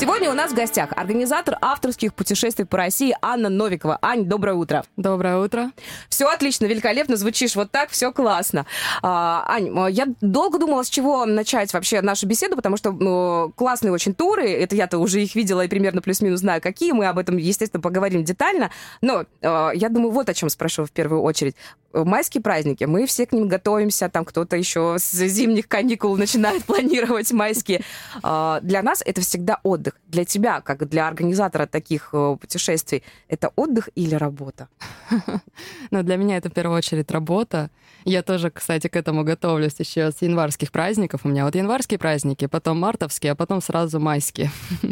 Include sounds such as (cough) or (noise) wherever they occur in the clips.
Сегодня у нас в гостях организатор авторских путешествий по России Анна Новикова. Ань, доброе утро. Доброе утро. Все отлично, великолепно, звучишь вот так, все классно. А, Ань, я долго думала, с чего начать вообще нашу беседу, потому что ну, классные очень туры, это я-то уже их видела и примерно плюс-минус знаю, какие, мы об этом, естественно, поговорим детально, но а, я думаю, вот о чем спрошу в первую очередь майские праздники, мы все к ним готовимся, там кто-то еще с зимних каникул начинает (laughs) планировать майские. А, для нас это всегда отдых. Для тебя, как для организатора таких э, путешествий, это отдых или работа? (laughs) Ну, для меня это в первую очередь работа. Я тоже, кстати, к этому готовлюсь еще с январских праздников. У меня вот январские праздники, потом мартовские, а потом сразу майские. (laughs)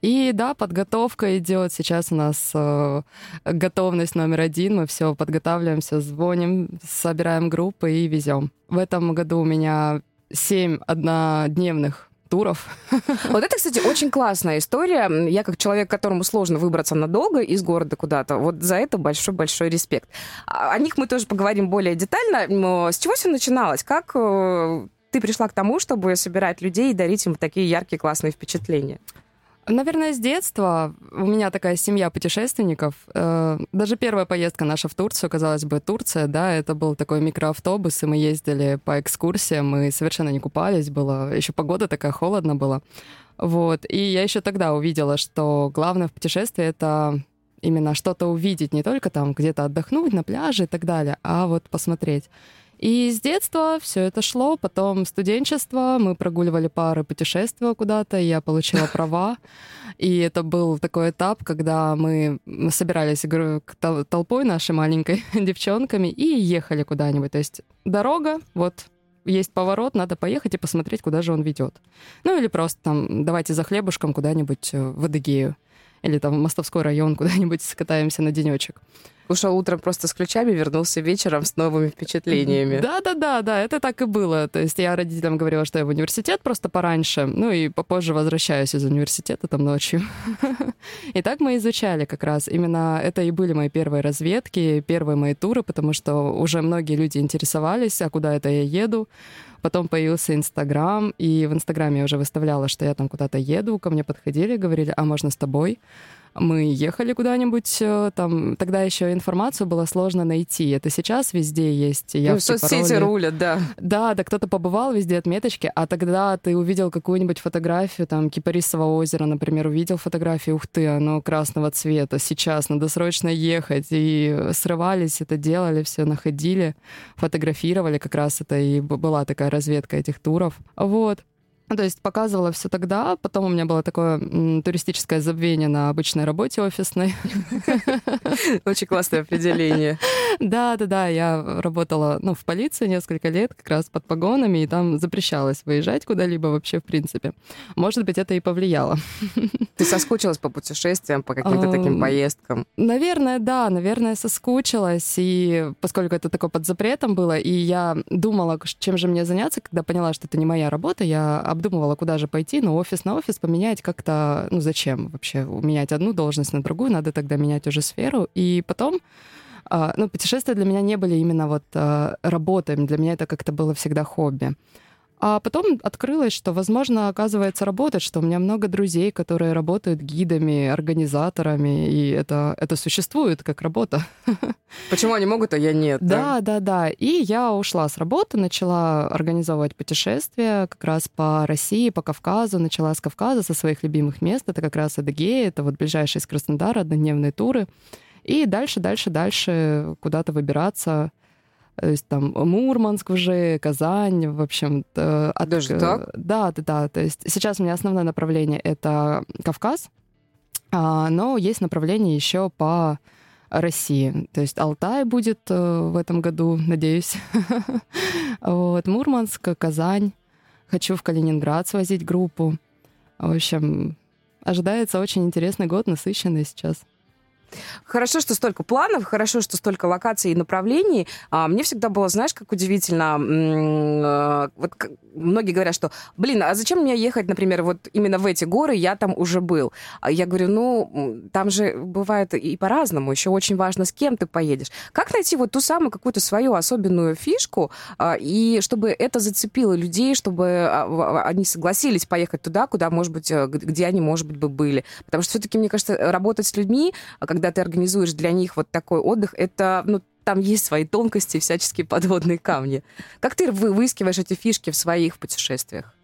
И да, подготовка идет. Сейчас у нас э, готовность номер один. Мы все подготавливаем, все звоним, собираем группы и везем. В этом году у меня семь однодневных туров. (laughs) Вот это, кстати, очень классная история. Я как человек, которому сложно выбраться надолго из города куда-то, вот за это большой-большой респект. О них мы тоже поговорим более детально. Но с чего все начиналось? Как э, ты пришла к тому, чтобы собирать людей и дарить им такие яркие, классные впечатления? Наверное, с детства у меня такая семья путешественников. Э, даже первая поездка наша в Турцию, казалось бы, Турция, да, это был такой микроавтобус, и мы ездили по экскурсиям, мы совершенно не купались, было еще погода такая холодно была. Вот. И я еще тогда увидела, что главное в путешествии — это именно что-то увидеть, не только там где-то отдохнуть на пляже и так далее, а вот посмотреть. И с детства все это шло, потом студенчество, мы прогуливали пары путешествия куда-то, я получила (laughs) права. И это был такой этап, когда мы собирались толпой нашей маленькой (laughs) девчонками и ехали куда-нибудь. То есть дорога, вот есть поворот, надо поехать и посмотреть, куда же он ведет. Ну или просто там давайте за хлебушком куда-нибудь э, в Адыгею или там в Мостовской район куда-нибудь (laughs) скатаемся на денечек ушел утром просто с ключами, вернулся вечером с новыми впечатлениями. Да-да-да, да, это так и было. То есть я родителям говорила, что я в университет просто пораньше, ну и попозже возвращаюсь из университета там ночью. (laughs) И так мы изучали как раз. Именно это и были мои первые разведки, первые мои туры, потому что уже многие люди интересовались, а куда это я еду. Потом появился Инстаграм, и в Инстаграме я уже выставляла, что я там куда-то еду, ко мне подходили, говорили, а можно с тобой? Мы ехали куда-нибудь, э, там тогда еще информацию было сложно найти. Это сейчас везде есть. Я ну, соцсети пароли. рулят, да. Да, да, кто-то побывал везде отметочки, а тогда ты увидел какую-нибудь фотографию, там, Кипарисового озера, например, увидел фотографию, ух ты, оно красного цвета, сейчас надо срочно ехать. И срывались, это делали, все находили, фотографировали, как раз это и была такая разведка этих туров. Вот. Ну, то есть показывала все тогда, потом у меня было такое туристическое забвение на обычной работе офисной. (laughs) Очень классное определение. Да, да, да, я работала ну, в полиции несколько лет, как раз под погонами, и там запрещалось выезжать куда-либо вообще, в принципе. Может быть, это и повлияло. Ты соскучилась по путешествиям, по каким-то таким поездкам? Наверное, да, наверное, соскучилась, и поскольку это такое под запретом было, и я думала, чем же мне заняться, когда поняла, что это не моя работа, я обдумывала, куда же пойти, но офис на офис поменять как-то, ну зачем вообще менять одну должность на другую, надо тогда менять уже сферу. И потом а, ну, путешествия для меня не были именно вот а, работой, для меня это как-то было всегда хобби. А потом открылось, что, возможно, оказывается работать, что у меня много друзей, которые работают гидами, организаторами, и это, это существует как работа. (laughs) Почему они могут, а я нет? Да, да, да. да. И я ушла с работы, начала организовывать путешествия как раз по России, по Кавказу. Начала с Кавказа, со своих любимых мест. Это как раз Адыгея, это вот ближайшие из Краснодара, однодневные туры. И дальше, дальше, дальше куда-то выбираться — то есть там Мурманск уже, Казань, в общем. От... Даже так? Да, да, да. То есть сейчас у меня основное направление — это Кавказ, а, но есть направление еще по России. То есть Алтай будет э, в этом году, надеюсь. (laughs) вот, Мурманск, Казань. Хочу в Калининград свозить группу. В общем, ожидается очень интересный год, насыщенный сейчас. Хорошо, что столько планов, хорошо, что столько локаций и направлений. А, мне всегда было, знаешь, как удивительно, э, вот многие говорят, что, блин, а зачем мне ехать, например, вот именно в эти горы, я там уже был. А я говорю, ну, там же бывает и по-разному, еще очень важно, с кем ты поедешь. Как найти вот ту самую какую-то свою особенную фишку, а, и чтобы это зацепило людей, чтобы они согласились поехать туда, куда, может быть, э, где они, может быть, бы были. Потому что все-таки, мне кажется, работать с людьми, когда ты организуешь для них вот такой отдых, это, ну, там есть свои тонкости, всяческие подводные камни. Как ты выискиваешь эти фишки в своих путешествиях?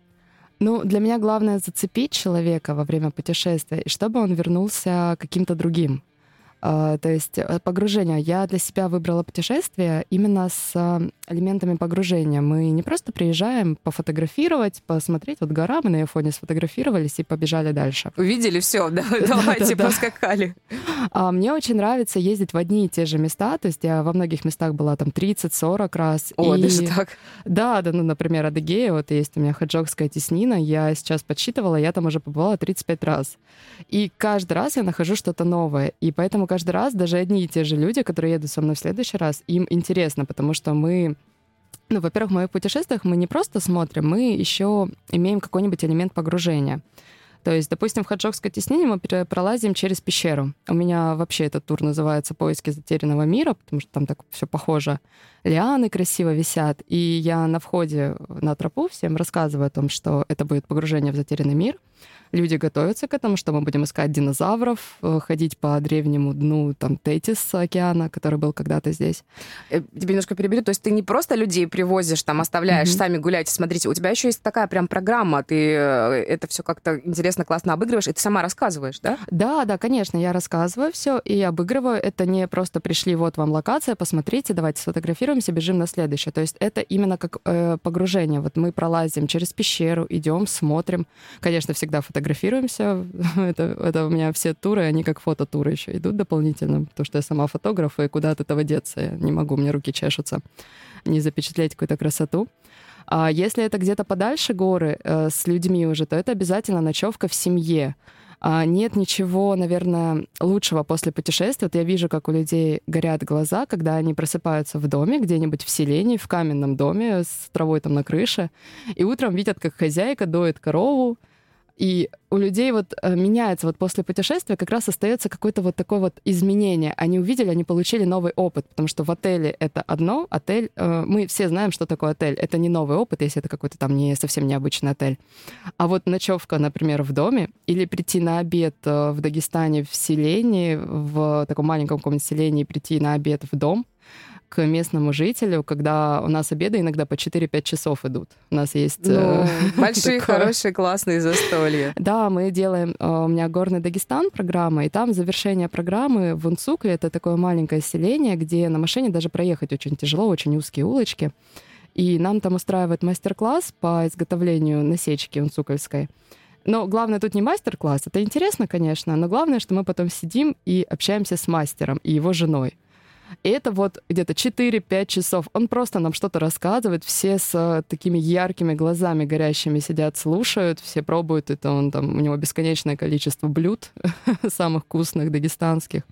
Ну, для меня главное зацепить человека во время путешествия, и чтобы он вернулся каким-то другим. А, то есть э, погружение. Я для себя выбрала путешествие именно с э, элементами погружения. Мы не просто приезжаем пофотографировать, посмотреть, вот гора, мы на ее фоне сфотографировались и побежали дальше. Увидели все, (laughs) давайте поскакали. А мне очень нравится ездить в одни и те же места, то есть я во многих местах была там 30-40 раз. О, даже так? Да, да, ну, например, Адыгея, вот есть у меня хаджокская теснина, я сейчас подсчитывала, я там уже побывала 35 раз. И каждый раз я нахожу что-то новое, и поэтому каждый раз даже одни и те же люди, которые едут со мной в следующий раз, им интересно, потому что мы ну, во-первых, в моих путешествиях мы не просто смотрим, мы еще имеем какой-нибудь элемент погружения. То есть, допустим, в Хаджокской теснине мы пролазим через пещеру. У меня вообще этот тур называется «Поиски затерянного мира», потому что там так все похоже. Лианы красиво висят. И я на входе на тропу всем рассказываю о том, что это будет погружение в затерянный мир — люди готовятся к этому, что мы будем искать динозавров, э, ходить по древнему дну там Тетис океана, который был когда-то здесь. Я э, тебе немножко переберу. То есть ты не просто людей привозишь, там оставляешь, mm-hmm. сами гуляйте, смотрите. У тебя еще есть такая прям программа, ты э, это все как-то интересно, классно обыгрываешь, и ты сама рассказываешь, да? Да, да, конечно, я рассказываю все и обыгрываю. Это не просто пришли, вот вам локация, посмотрите, давайте сфотографируемся, бежим на следующее. То есть это именно как э, погружение. Вот мы пролазим через пещеру, идем, смотрим. Конечно, всегда фотографируем фотографируемся. (laughs) это, это у меня все туры, они как фототуры еще идут дополнительно, потому что я сама фотограф, и куда от этого деться? Я не могу, мне руки чешутся. Не запечатлеть какую-то красоту. А если это где-то подальше горы э, с людьми уже, то это обязательно ночевка в семье. А нет ничего, наверное, лучшего после путешествия. Вот я вижу, как у людей горят глаза, когда они просыпаются в доме, где-нибудь в селении, в каменном доме с травой там на крыше, и утром видят, как хозяйка доит корову, и у людей вот э, меняется вот после путешествия как раз остается какое-то вот такое вот изменение. Они увидели, они получили новый опыт, потому что в отеле это одно, отель, э, мы все знаем, что такое отель. Это не новый опыт, если это какой-то там не совсем необычный отель. А вот ночевка, например, в доме или прийти на обед э, в Дагестане в селении, в таком маленьком каком-нибудь селении, прийти на обед в дом, к местному жителю, когда у нас обеды иногда по 4-5 часов идут. У нас есть... Ну, э, (laughs) большие, хорошие, классные застолья. (laughs) Да, мы делаем... Э, у меня Горный Дагестан программа, и там завершение программы в Унцукле. Это такое маленькое селение, где на машине даже проехать очень тяжело, очень узкие улочки. И нам там устраивают мастер-класс по изготовлению насечки унцукольской. Но главное тут не мастер-класс, это интересно, конечно, но главное, что мы потом сидим и общаемся с мастером и его женой. И это вот где-то 4-5 часов. Он просто нам что-то рассказывает, все с э, такими яркими глазами горящими сидят, слушают, все пробуют это, он там, у него бесконечное количество блюд (laughs) самых вкусных дагестанских.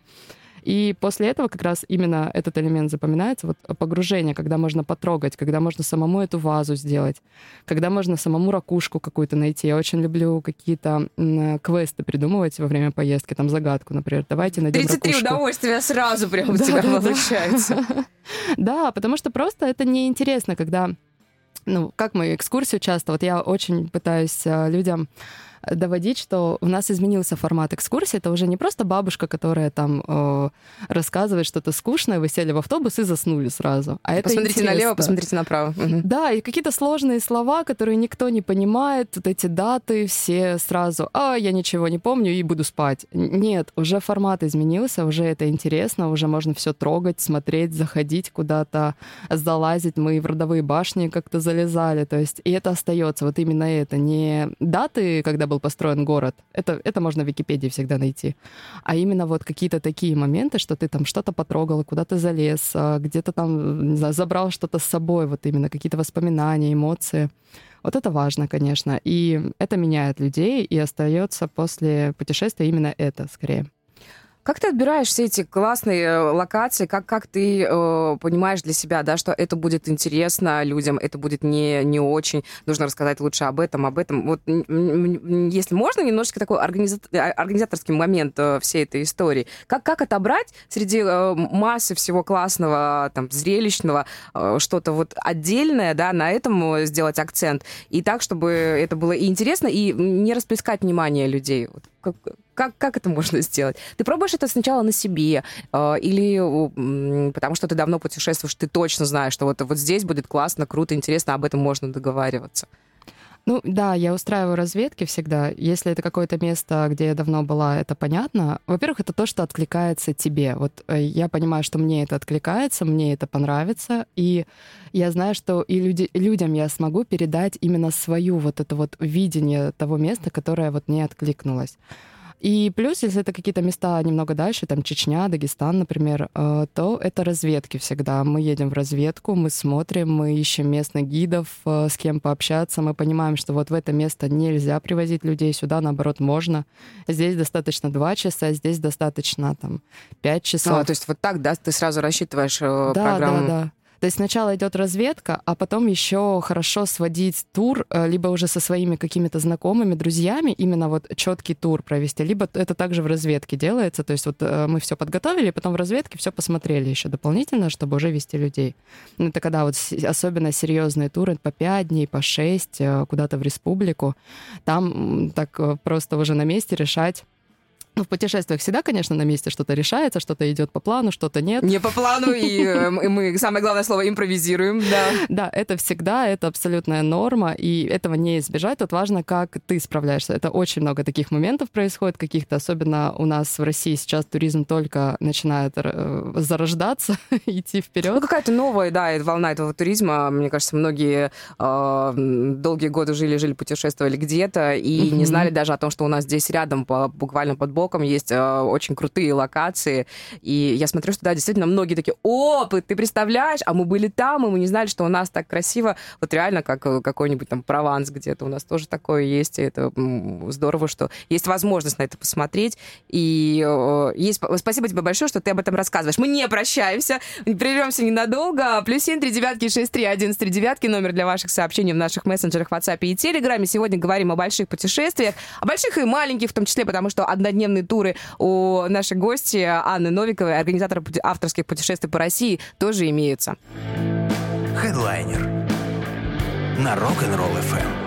И после этого как раз именно этот элемент запоминается, вот погружение, когда можно потрогать, когда можно самому эту вазу сделать, когда можно самому ракушку какую-то найти. Я очень люблю какие-то квесты придумывать во время поездки, там загадку, например, давайте найдем 33 ракушку. удовольствия сразу прям у тебя получается. (laughs) Да, потому что просто это неинтересно, когда ну, как мы экскурсию часто, вот я очень пытаюсь э, людям доводить, что у нас изменился формат экскурсии. Это уже не просто бабушка, которая там э, рассказывает что-то скучное, вы сели в автобус и заснули сразу. А это посмотрите интересно. налево, посмотрите направо. Да, и какие-то сложные слова, которые никто не понимает, вот эти даты, все сразу, а, я ничего не помню и буду спать. Нет, уже формат изменился, уже это интересно, уже можно все трогать, смотреть, заходить куда-то, залазить. Мы в родовые башни как-то залезали, то есть и это остается, вот именно это, не даты, когда был построен город. Это, это можно в Википедии всегда найти. А именно вот какие-то такие моменты, что ты там что-то потрогал, куда-то залез, а, где-то там, не знаю, забрал что-то с собой, вот именно какие-то воспоминания, эмоции. Вот это важно, конечно. И это меняет людей, и остается после путешествия именно это скорее. Как ты отбираешь все эти классные э, локации? Как, как ты э, понимаешь для себя, да, что это будет интересно людям, это будет не, не очень, нужно рассказать лучше об этом, об этом. Вот если можно, немножечко такой организа... А, организаторский момент э, всей этой истории. Как, как отобрать среди э, массы всего классного, там, зрелищного, э, что-то вот отдельное, да, на этом сделать акцент, и так, чтобы это было и интересно, и не расплескать внимание людей? Вот как, как, как это можно сделать? Ты пробуешь это сначала на себе, э, или потому что ты давно путешествуешь, ты точно знаешь, что вот, вот здесь будет классно, круто, интересно, об этом можно договариваться. Ну да, я устраиваю разведки всегда. Если это какое-то место, где я давно была, это понятно. Во-первых, это то, что откликается тебе. Вот э, я понимаю, что мне это откликается, мне это понравится, и я знаю, что и люди, людям я смогу передать именно свою вот это вот видение того места, которое вот мне откликнулось. И плюс, если это какие-то места немного дальше, там Чечня, Дагестан, например, э, то это разведки всегда. Мы едем в разведку, мы смотрим, мы ищем местных гидов, э, с кем пообщаться. Мы понимаем, что вот в это место нельзя привозить людей, сюда, наоборот, можно. Здесь достаточно два часа, здесь достаточно там пять часов. А, то есть вот так, да, ты сразу рассчитываешь э, да, программу? Да, да, то есть сначала идет разведка, а потом еще хорошо сводить тур, э, либо уже со своими какими-то знакомыми, друзьями, именно вот четкий тур провести, либо это также в разведке делается. То есть вот э, мы все подготовили, потом в разведке все посмотрели еще дополнительно, чтобы уже вести людей. Ну, это когда вот особенно серьезные туры по 5 дней, по 6, э, куда-то в республику, там так просто уже на месте решать, в путешествиях всегда, конечно, на месте что-то решается, что-то идет по плану, что-то нет. Не по плану, и э, мы, самое главное слово, импровизируем, да. Да, это всегда, это абсолютная норма, и этого не избежать. Тут важно, как ты справляешься. Это очень много таких моментов происходит, каких-то, особенно у нас в России сейчас туризм только начинает э, зарождаться, (laughs) идти вперед. Ну, какая-то новая, да, волна этого туризма. Мне кажется, многие э, долгие годы жили, жили, путешествовали где-то и mm-hmm. не знали даже о том, что у нас здесь рядом, по, буквально под боком есть э, очень крутые локации. И я смотрю, что да, действительно многие такие, о, ты представляешь, а мы были там, и мы не знали, что у нас так красиво. Вот реально, как э, какой-нибудь там Прованс где-то у нас тоже такое есть. И это здорово, что есть возможность на это посмотреть. И э, есть... спасибо тебе большое, что ты об этом рассказываешь. Мы не прощаемся, прервемся ненадолго. Плюс семь три девятки шесть три один три девятки номер для ваших сообщений в наших мессенджерах WhatsApp и Telegram. Сегодня говорим о больших путешествиях, о больших и маленьких в том числе, потому что однодневные ежедневные туры у нашей гости Анны Новиковой, организатора авторских путешествий по России, тоже имеются. Хедлайнер на Rock'n'Roll FM.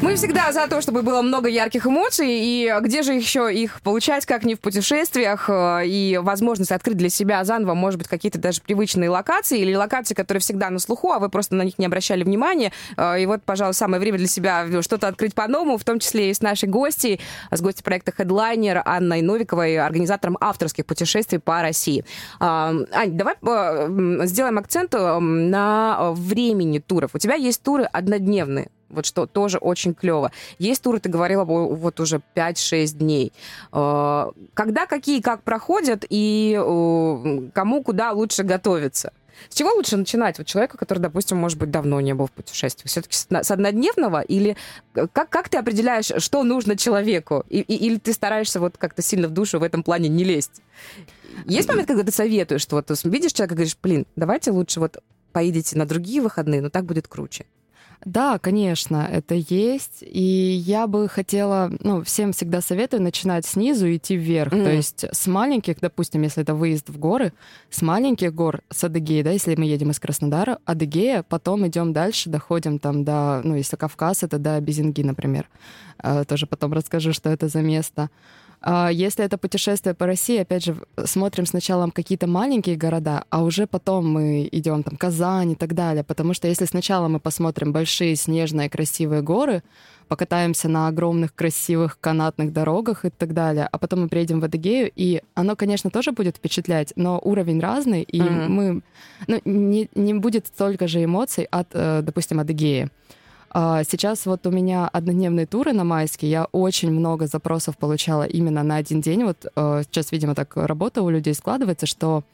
Мы всегда за то, чтобы было много ярких эмоций, и где же еще их получать, как не в путешествиях, э, и возможность открыть для себя заново, может быть, какие-то даже привычные локации, или локации, которые всегда на слуху, а вы просто на них не обращали внимания. Э, и вот, пожалуй, самое время для себя что-то открыть по-новому, в том числе и с нашей гостьей, с гостью проекта Headliner Анной Новиковой, организатором авторских путешествий по России. Э, Ань, давай сделаем акцент на времени туров. У тебя есть туры однодневные, вот что тоже очень клево. Есть туры, ты говорила, вот уже 5-6 дней. Э, когда, какие, как проходят и э, кому куда лучше готовиться? С чего лучше начинать? Вот человека, который, допустим, может быть, давно не был в путешествии. Все-таки с однодневного? Или как, как ты определяешь, что нужно человеку? И, и, или ты стараешься вот как-то сильно в душу в этом плане не лезть? Есть момент, когда ты советуешь, что вот видишь человека и говоришь, блин, давайте лучше вот поедете на другие выходные, но так будет круче. Да, конечно, это есть. И я бы хотела, ну, всем всегда советую начинать снизу и идти вверх. Mm-hmm. То есть с маленьких, допустим, если это выезд в горы, с маленьких гор, с Адыгеи, да, если мы едем из Краснодара, Адыгея, потом идем дальше, доходим там до, ну, если Кавказ, это до Безинги, например. Э, тоже потом расскажу, что это за место. А если это путешествие по России, опять же, смотрим сначала какие-то маленькие города, а уже потом мы идем там Казань и так далее. Потому что если сначала мы посмотрим большие снежные красивые горы, покатаемся на огромных красивых канатных дорогах и так далее, а потом мы приедем в Адыгею, и оно, конечно, тоже будет впечатлять, но уровень разный, и mm-hmm. мы... Ну, не, не будет столько же эмоций от, э, допустим, Адыгеи. А сейчас вот у меня однодневные туры на майске. Я очень много запросов получала именно на один день. Вот э, сейчас, видимо, так работа у людей складывается, что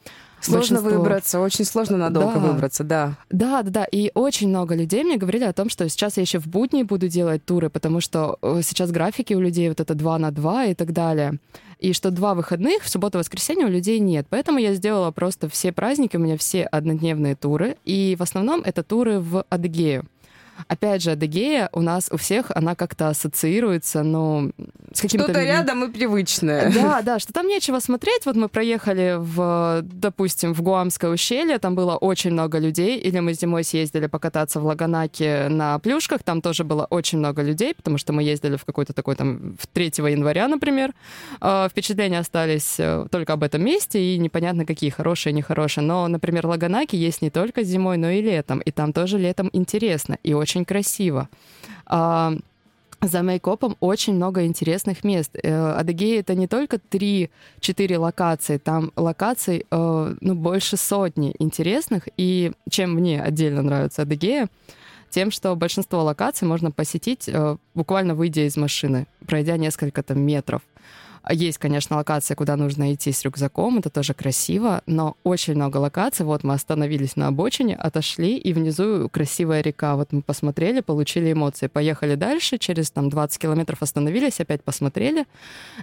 Сложно большинство... выбраться, очень сложно надолго да. выбраться, да. Да, да, да. И очень много людей мне говорили о том, что сейчас я еще в будни буду делать туры, потому что э, сейчас графики у людей вот это 2 на 2 и так далее. И что два выходных, в субботу и воскресенье у людей нет. Поэтому я сделала просто все праздники, у меня все однодневные туры. И в основном это туры в Адыгею. Опять же, Адыгея у нас у всех, она как-то ассоциируется, ну, с каким-то... Что-то рядом и привычное. Да, да, что там нечего смотреть. Вот мы проехали в, допустим, в Гуамское ущелье, там было очень много людей, или мы зимой съездили покататься в Лаганаке на плюшках, там тоже было очень много людей, потому что мы ездили в какой-то такой там, в 3 января, например. А, впечатления остались э, только об этом месте, и непонятно какие, хорошие, нехорошие. Но, например, Лаганаки есть не только зимой, но и летом, и там тоже летом интересно и очень красиво. А, за Мейкопом очень много интересных мест. Э, Адыгея — это не только 3-4 локации, там локаций э, ну, больше сотни интересных. И чем мне отдельно нравится Адыгея, тем, что большинство локаций можно посетить, э, буквально выйдя из машины, пройдя несколько там метров. Есть, конечно, локация, куда нужно идти с рюкзаком, это тоже красиво, но очень много локаций. Вот мы остановились на обочине, отошли, и внизу красивая река. Вот мы посмотрели, получили эмоции. Поехали дальше, через там 20 километров остановились, опять посмотрели.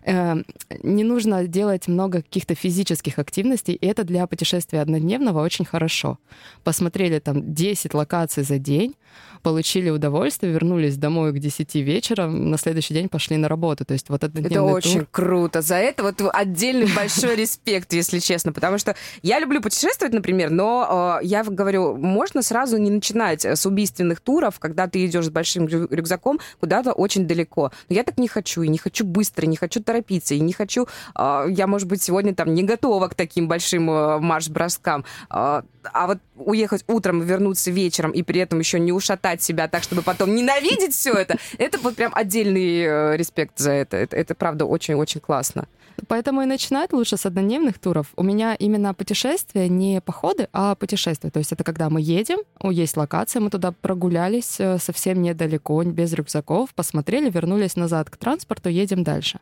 Э, не нужно делать много каких-то физических активностей, и это для путешествия однодневного очень хорошо. Посмотрели там 10 локаций за день, получили удовольствие, вернулись домой к 10 вечера, на следующий день пошли на работу. То есть вот это Это очень тур. круто. За это вот отдельный большой респект, если честно, потому что я люблю путешествовать, например, но э, я говорю, можно сразу не начинать с убийственных туров, когда ты идешь с большим рюкзаком куда-то очень далеко. Но я так не хочу, и не хочу быстро, не хочу торопиться, и не хочу... Э, я, может быть, сегодня там не готова к таким большим э, марш-броскам. Э, а вот уехать утром, вернуться вечером и при этом еще не ушатать себя так, чтобы потом ненавидеть все это, это вот прям отдельный э, респект за это. Это, это правда очень-очень классно. Поэтому и начинать лучше с однодневных туров. У меня именно путешествия не походы, а путешествия. То есть это когда мы едем, есть локация, мы туда прогулялись э, совсем недалеко, без рюкзаков, посмотрели, вернулись назад к транспорту, едем дальше.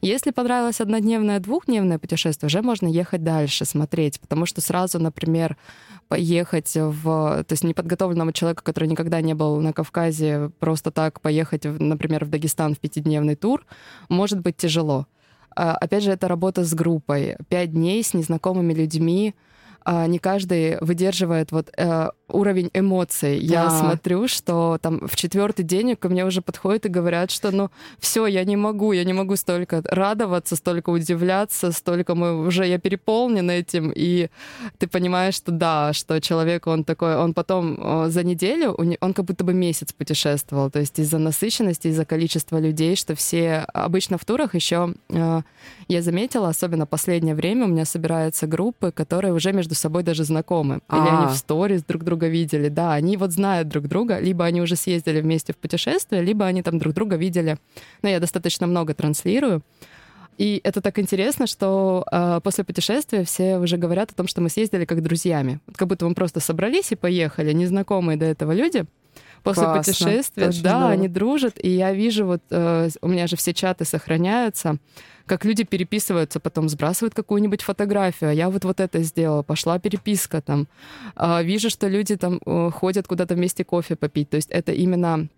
Если понравилось однодневное, двухдневное путешествие, уже можно ехать дальше, смотреть, потому что сразу, например, поехать в... То есть неподготовленному человеку, который никогда не был на Кавказе, просто так поехать, например, в Дагестан в пятидневный тур, может быть тяжело. А, опять же, это работа с группой. Пять дней с незнакомыми людьми. А, не каждый выдерживает вот э, уровень эмоций. Я смотрю, что там в четвертый день ко мне уже подходят и говорят, что ну все, я не могу, я не могу столько радоваться, столько удивляться, столько мы уже я переполнен этим, и ты понимаешь, что да, что человек он такой, он потом за неделю он как будто бы месяц путешествовал, то есть из-за насыщенности, из-за количества людей, что все обычно в турах еще э, я заметила, особенно последнее время у меня собираются группы, которые уже между собой даже знакомы, или А-а-а. они в сторис друг друга видели, да, они вот знают друг друга, либо они уже съездили вместе в путешествие, либо они там друг друга видели. Но я достаточно много транслирую. И это так интересно, что э, после путешествия все уже говорят о том, что мы съездили как друзьями. Как будто мы просто собрались и поехали, незнакомые до этого люди. После Классно. путешествия, да, здорово. они дружат, и я вижу, вот э, у меня же все чаты сохраняются как люди переписываются, потом сбрасывают какую-нибудь фотографию, а я вот вот это сделала, пошла переписка там. А, вижу, что люди там э, ходят куда-то вместе кофе попить. То есть это именно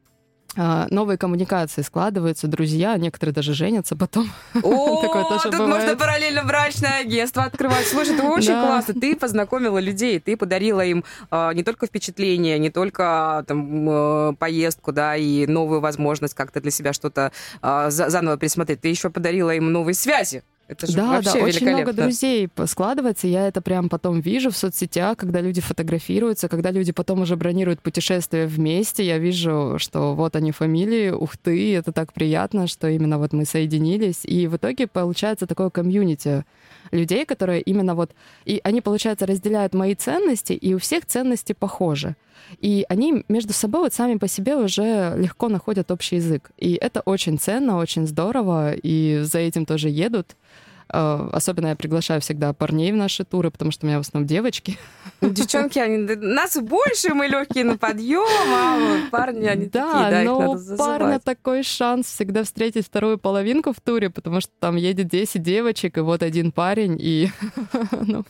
новые коммуникации складываются, друзья, некоторые даже женятся потом. О, (laughs) тут бывает. можно параллельно брачное агентство открывать. Слушай, это очень да. классно. Ты познакомила людей, ты подарила им э, не только впечатление, не только там, э, поездку, да, и новую возможность как-то для себя что-то э, заново пересмотреть. Ты еще подарила им новые связи. Это же да, да, очень много друзей складывается. Я это прям потом вижу в соцсетях, когда люди фотографируются, когда люди потом уже бронируют путешествия вместе. Я вижу, что вот они фамилии, ух ты, это так приятно, что именно вот мы соединились. И в итоге получается такое комьюнити людей, которые именно вот... И они, получается, разделяют мои ценности, и у всех ценности похожи. И они между собой вот сами по себе уже легко находят общий язык. И это очень ценно, очень здорово, и за этим тоже едут. Э, особенно я приглашаю всегда парней в наши туры, потому что у меня в основном девочки. Ну, девчонки, они нас больше, мы легкие на подъем, а парни, они да, такие, да, но парня такой шанс всегда встретить вторую половинку в туре, потому что там едет 10 девочек, и вот один парень, и (laughs) ну,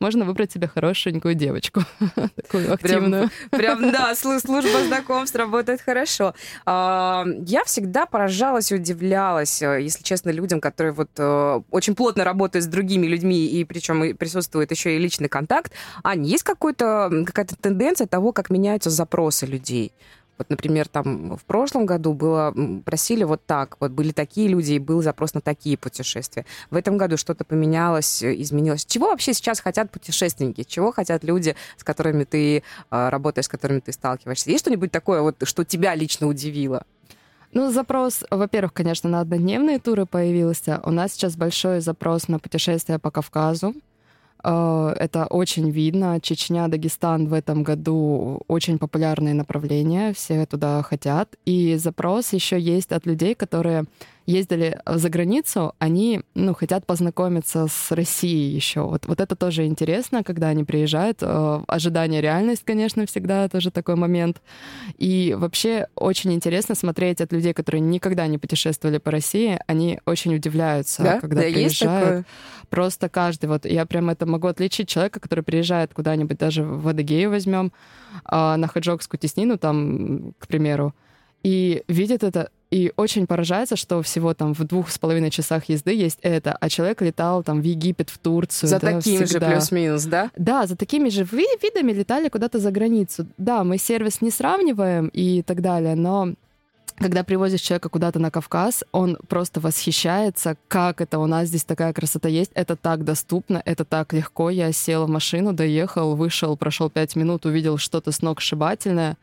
можно выбрать себе хорошенькую девочку, (laughs) такую активную. Прям, прям да, (laughs) служба знакомств работает хорошо. А, я всегда поражалась и удивлялась, э, если честно, людям, которые вот э, очень плотно работают с другими людьми, и причем присутствует еще и личный контакт. Ань, есть какой-то, какая-то тенденция того, как меняются запросы людей? Вот, например, там в прошлом году было, просили вот так, вот были такие люди, и был запрос на такие путешествия. В этом году что-то поменялось, изменилось. Чего вообще сейчас хотят путешественники? Чего хотят люди, с которыми ты э, работаешь, с которыми ты сталкиваешься? Есть что-нибудь такое, вот, что тебя лично удивило? Ну, запрос, во-первых, конечно, на однодневные туры появился. У нас сейчас большой запрос на путешествия по Кавказу. Э, это очень видно. Чечня, Дагестан в этом году очень популярные направления, все туда хотят. И запрос еще есть от людей, которые ездили за границу, они, ну, хотят познакомиться с Россией еще. Вот, вот это тоже интересно, когда они приезжают. Э, ожидание, реальность, конечно, всегда тоже такой момент. И вообще очень интересно смотреть от людей, которые никогда не путешествовали по России, они очень удивляются, да? когда да, приезжают. Просто каждый, вот я прям это могу отличить человека, который приезжает куда-нибудь, даже в Адыгею возьмем, а, на Хаджокскую теснину, там, к примеру, и видит это и очень поражается, что всего там в двух с половиной часах езды есть это, а человек летал там в Египет, в Турцию. За да, такими всегда. же плюс-минус, да? Да, за такими же видами летали куда-то за границу. Да, мы сервис не сравниваем и так далее, но когда привозишь человека куда-то на Кавказ, он просто восхищается, как это у нас здесь такая красота есть. Это так доступно, это так легко. Я сел в машину, доехал, вышел, прошел пять минут, увидел что-то с ног сшибательное.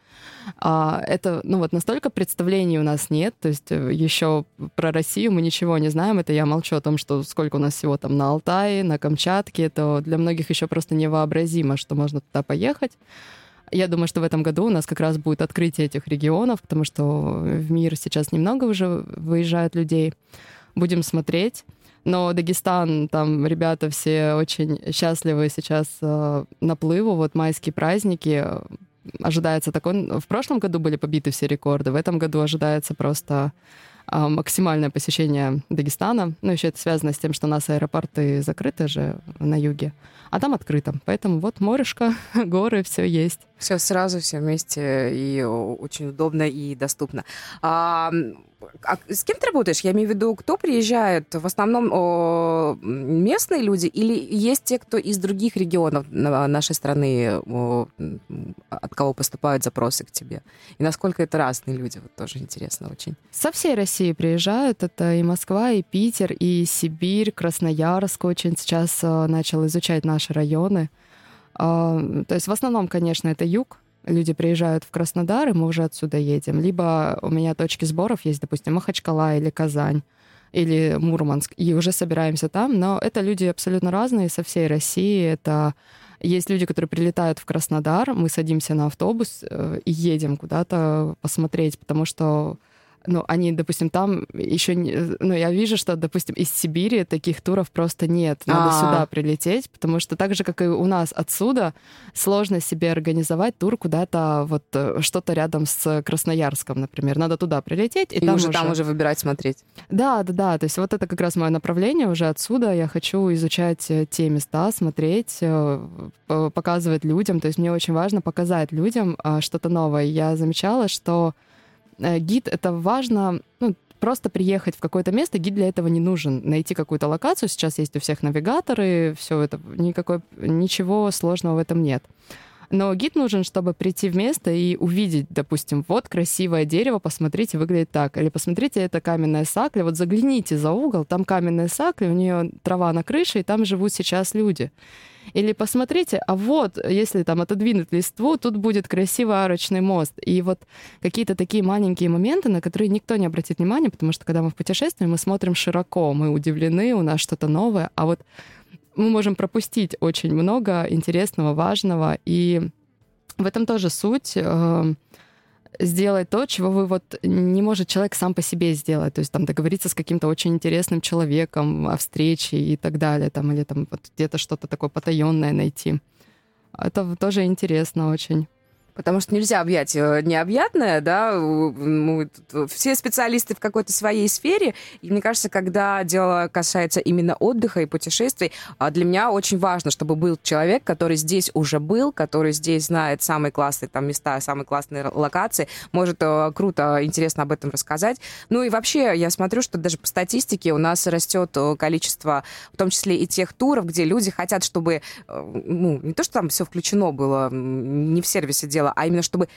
А, это, ну вот, настолько представлений у нас нет. То есть э, еще про Россию мы ничего не знаем. Это я молчу о том, что сколько у нас всего там на Алтае, на Камчатке. Это для многих еще просто невообразимо, что можно туда поехать. Я думаю, что в этом году у нас как раз будет открытие этих регионов, потому что в мир сейчас немного уже выезжают людей. Будем смотреть. Но Дагестан, там ребята все очень счастливы сейчас э, наплыву. Вот майские праздники. Ожидается такой... В прошлом году были побиты все рекорды. В этом году ожидается просто э, максимальное посещение Дагестана. Ну, еще это связано с тем, что у нас аэропорты закрыты же на юге а там открыто. Поэтому вот морешко, (laughs) горы, все есть. Все сразу, все вместе, и очень удобно и доступно. А, а с кем ты работаешь? Я имею в виду, кто приезжает? В основном о, местные люди или есть те, кто из других регионов нашей страны, о, от кого поступают запросы к тебе? И насколько это разные люди? Вот тоже интересно очень. Со всей России приезжают. Это и Москва, и Питер, и Сибирь, Красноярск очень сейчас э, начал изучать наши районы. А, то есть в основном, конечно, это юг, люди приезжают в Краснодар, и мы уже отсюда едем. Либо у меня точки сборов есть, допустим, Махачкала или Казань или Мурманск, и уже собираемся там. Но это люди абсолютно разные со всей России. Это есть люди, которые прилетают в Краснодар, мы садимся на автобус э, и едем куда-то посмотреть, потому что ну, они, допустим, там еще не... Ну, я вижу, что, допустим, из Сибири таких туров просто нет. Надо А-а-а. сюда прилететь, потому что так же, как и у нас отсюда, сложно себе организовать тур куда-то вот э, что-то рядом с Красноярском, например. Надо туда прилететь, и, и там уже, там уже выбирать, смотреть. Да, да, да. То есть вот это как раз мое направление уже отсюда. Я хочу изучать э, те места, смотреть, э, показывать людям. То есть мне очень важно показать людям что-то новое. Я замечала, что гид — это важно, ну, просто приехать в какое-то место, гид для этого не нужен. Найти какую-то локацию, сейчас есть у всех навигаторы, все это, никакой, ничего сложного в этом нет. Но гид нужен, чтобы прийти в место и увидеть, допустим, вот красивое дерево, посмотрите, выглядит так. Или посмотрите, это каменная сакля, вот загляните за угол, там каменная сакля, у нее трава на крыше, и там живут сейчас люди. Или посмотрите, а вот, если там отодвинуть листву, тут будет красивый арочный мост. И вот какие-то такие маленькие моменты, на которые никто не обратит внимания, потому что когда мы в путешествии, мы смотрим широко, мы удивлены, у нас что-то новое, а вот мы можем пропустить очень много интересного, важного, и в этом тоже суть. Сделать то, чего вы вот не может человек сам по себе сделать. То есть там договориться с каким-то очень интересным человеком о встрече и так далее, там, или там вот где-то что-то такое потаенное найти. Это тоже интересно очень. Потому что нельзя объять э, необъятное, да, мы, все специалисты в какой-то своей сфере, и мне кажется, когда дело касается именно отдыха и путешествий, а для меня очень важно, чтобы был человек, который здесь уже был, который здесь знает самые классные там места, самые классные локации, может э, круто, интересно об этом рассказать. Ну и вообще, я смотрю, что даже по статистике у нас растет э, количество, в том числе и тех туров, где люди хотят, чтобы, ну, не то, что там все включено было, не в сервисе дело, дело, а именно чтобы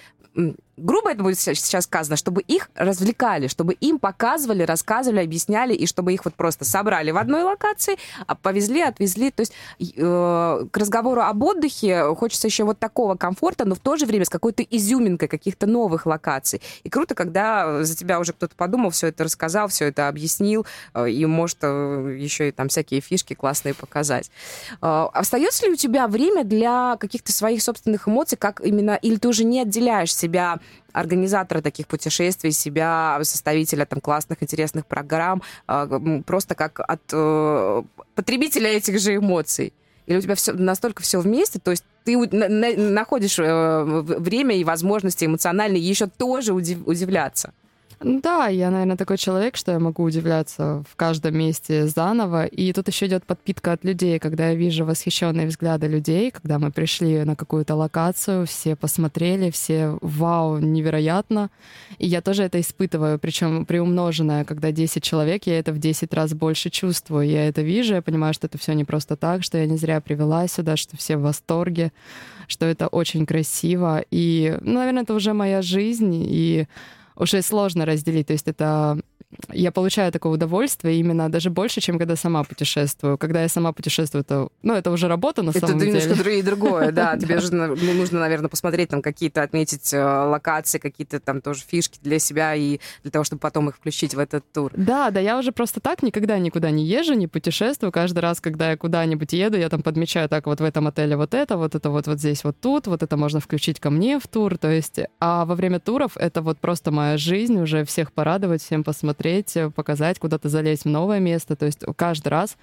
грубо это будет сейчас сказано, чтобы их развлекали, чтобы им показывали, рассказывали, объясняли, и чтобы их вот просто собрали в одной локации, а повезли, отвезли. То есть э, к разговору об отдыхе хочется еще вот такого комфорта, но в то же время с какой-то изюминкой каких-то новых локаций. И круто, когда за тебя уже кто-то подумал, все это рассказал, все это объяснил, э, и может э, еще и там всякие фишки классные показать. Э, остается ли у тебя время для каких-то своих собственных эмоций, как именно, или ты уже не отделяешь себя организатора таких путешествий, себя составителя там классных, интересных программ, а, просто как от э, потребителя этих же эмоций? Или у тебя все настолько все вместе, то есть ты находишь э, время и возможности эмоционально еще тоже удивляться? Да, я, наверное, такой человек, что я могу удивляться в каждом месте заново. И тут еще идет подпитка от людей, когда я вижу восхищенные взгляды людей, когда мы пришли на какую-то локацию, все посмотрели, все вау, невероятно. И я тоже это испытываю, причем приумноженное, когда 10 человек, я это в 10 раз больше чувствую. Я это вижу, я понимаю, что это все не просто так, что я не зря привела сюда, что все в восторге, что это очень красиво. И, ну, наверное, это уже моя жизнь, и уже сложно разделить. То есть это я получаю такое удовольствие именно даже больше, чем когда сама путешествую. Когда я сама путешествую, то, ну, это уже работа на это самом деле. Это немножко другое, да. (laughs) Тебе же ну, нужно, наверное, посмотреть там какие-то, отметить э, локации, какие-то там тоже фишки для себя и для того, чтобы потом их включить в этот тур. Да, да, я уже просто так никогда никуда не езжу, не путешествую. Каждый раз, когда я куда-нибудь еду, я там подмечаю так вот в этом отеле вот это, вот это вот вот здесь вот тут, вот это можно включить ко мне в тур. То есть, а во время туров это вот просто моя жизнь, уже всех порадовать, всем посмотреть посмотреть, э, показать, куда-то залезть в новое место. То есть каждый раз